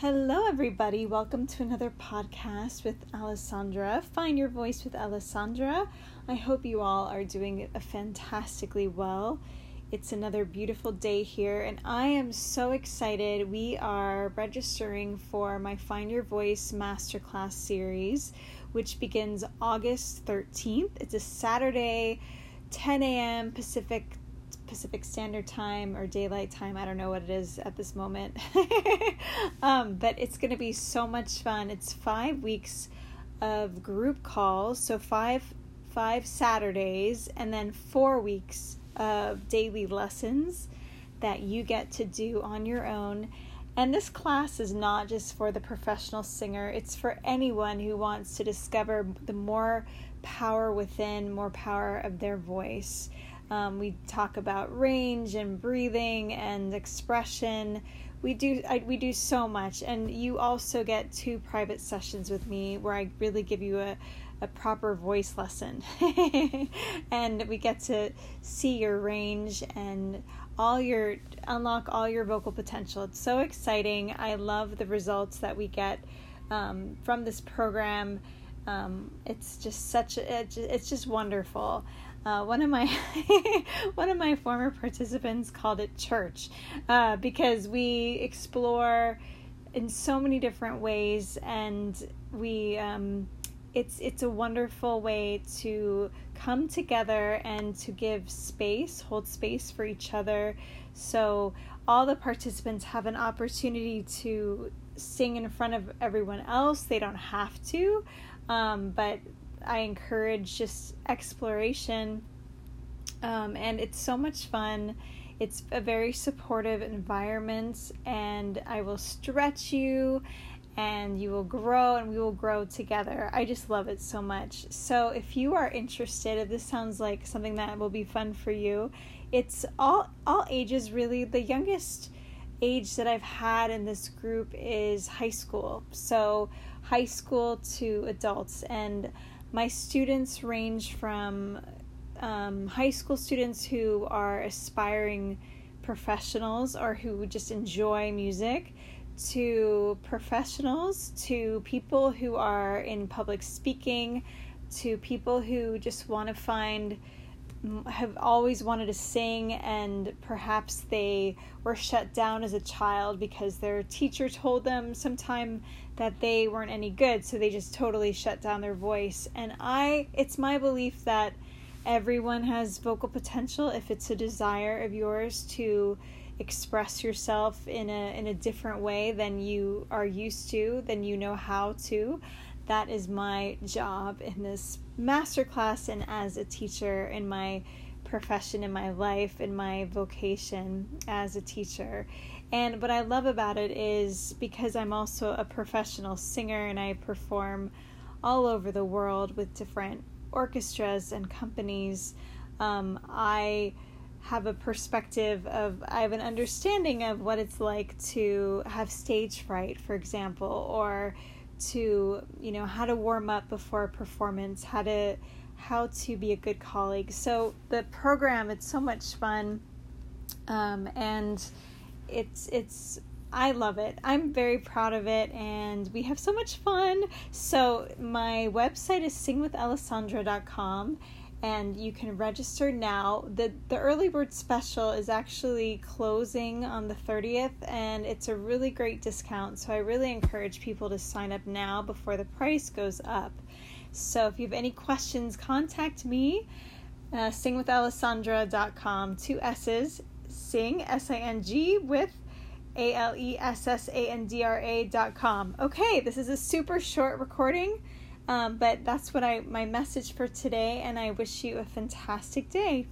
Hello, everybody. Welcome to another podcast with Alessandra. Find your voice with Alessandra. I hope you all are doing fantastically well. It's another beautiful day here, and I am so excited. We are registering for my Find Your Voice Masterclass series, which begins August 13th. It's a Saturday, 10 a.m. Pacific Pacific Standard Time or Daylight Time. I don't know what it is at this moment. um, but it's going to be so much fun. It's five weeks of group calls, so five five Saturdays, and then four weeks of daily lessons that you get to do on your own. And this class is not just for the professional singer, it's for anyone who wants to discover the more power within, more power of their voice. Um, we talk about range and breathing and expression. We do I, we do so much, and you also get two private sessions with me where I really give you a a proper voice lesson, and we get to see your range and all your unlock all your vocal potential. It's so exciting. I love the results that we get um, from this program. Um, it's just such a, it's just wonderful. Uh, one of my one of my former participants called it church uh, because we explore in so many different ways and we um, it's it's a wonderful way to come together and to give space hold space for each other. So all the participants have an opportunity to sing in front of everyone else. They don't have to um, but I encourage just exploration. Um, and it's so much fun. It's a very supportive environment, and I will stretch you and you will grow and we will grow together. I just love it so much. So, if you are interested, if this sounds like something that will be fun for you, it's all all ages really. The youngest age that I've had in this group is high school. So, high school to adults and my students range from um, high school students who are aspiring professionals or who just enjoy music to professionals to people who are in public speaking to people who just want to find have always wanted to sing and perhaps they were shut down as a child because their teacher told them sometime that they weren't any good so they just totally shut down their voice. And i it's my belief that everyone has vocal potential if it's a desire of yours to express yourself in a in a different way than you are used to than you know how to that is my job in this masterclass and as a teacher in my profession in my life in my vocation as a teacher. And what I love about it is because I'm also a professional singer and I perform all over the world with different orchestras and companies um, I have a perspective of I have an understanding of what it's like to have stage fright for example or to you know how to warm up before a performance how to how to be a good colleague so the program it's so much fun um, and it's it's I love it. I'm very proud of it and we have so much fun. So my website is singwithalessandra.com and you can register now. The the early bird special is actually closing on the 30th and it's a really great discount. So I really encourage people to sign up now before the price goes up. So if you have any questions, contact me. Uh, singwithalessandra.com, two S's, sing, S I N G, with A L E S S A N D R A dot com. Okay, this is a super short recording. Um, but that's what I my message for today, and I wish you a fantastic day.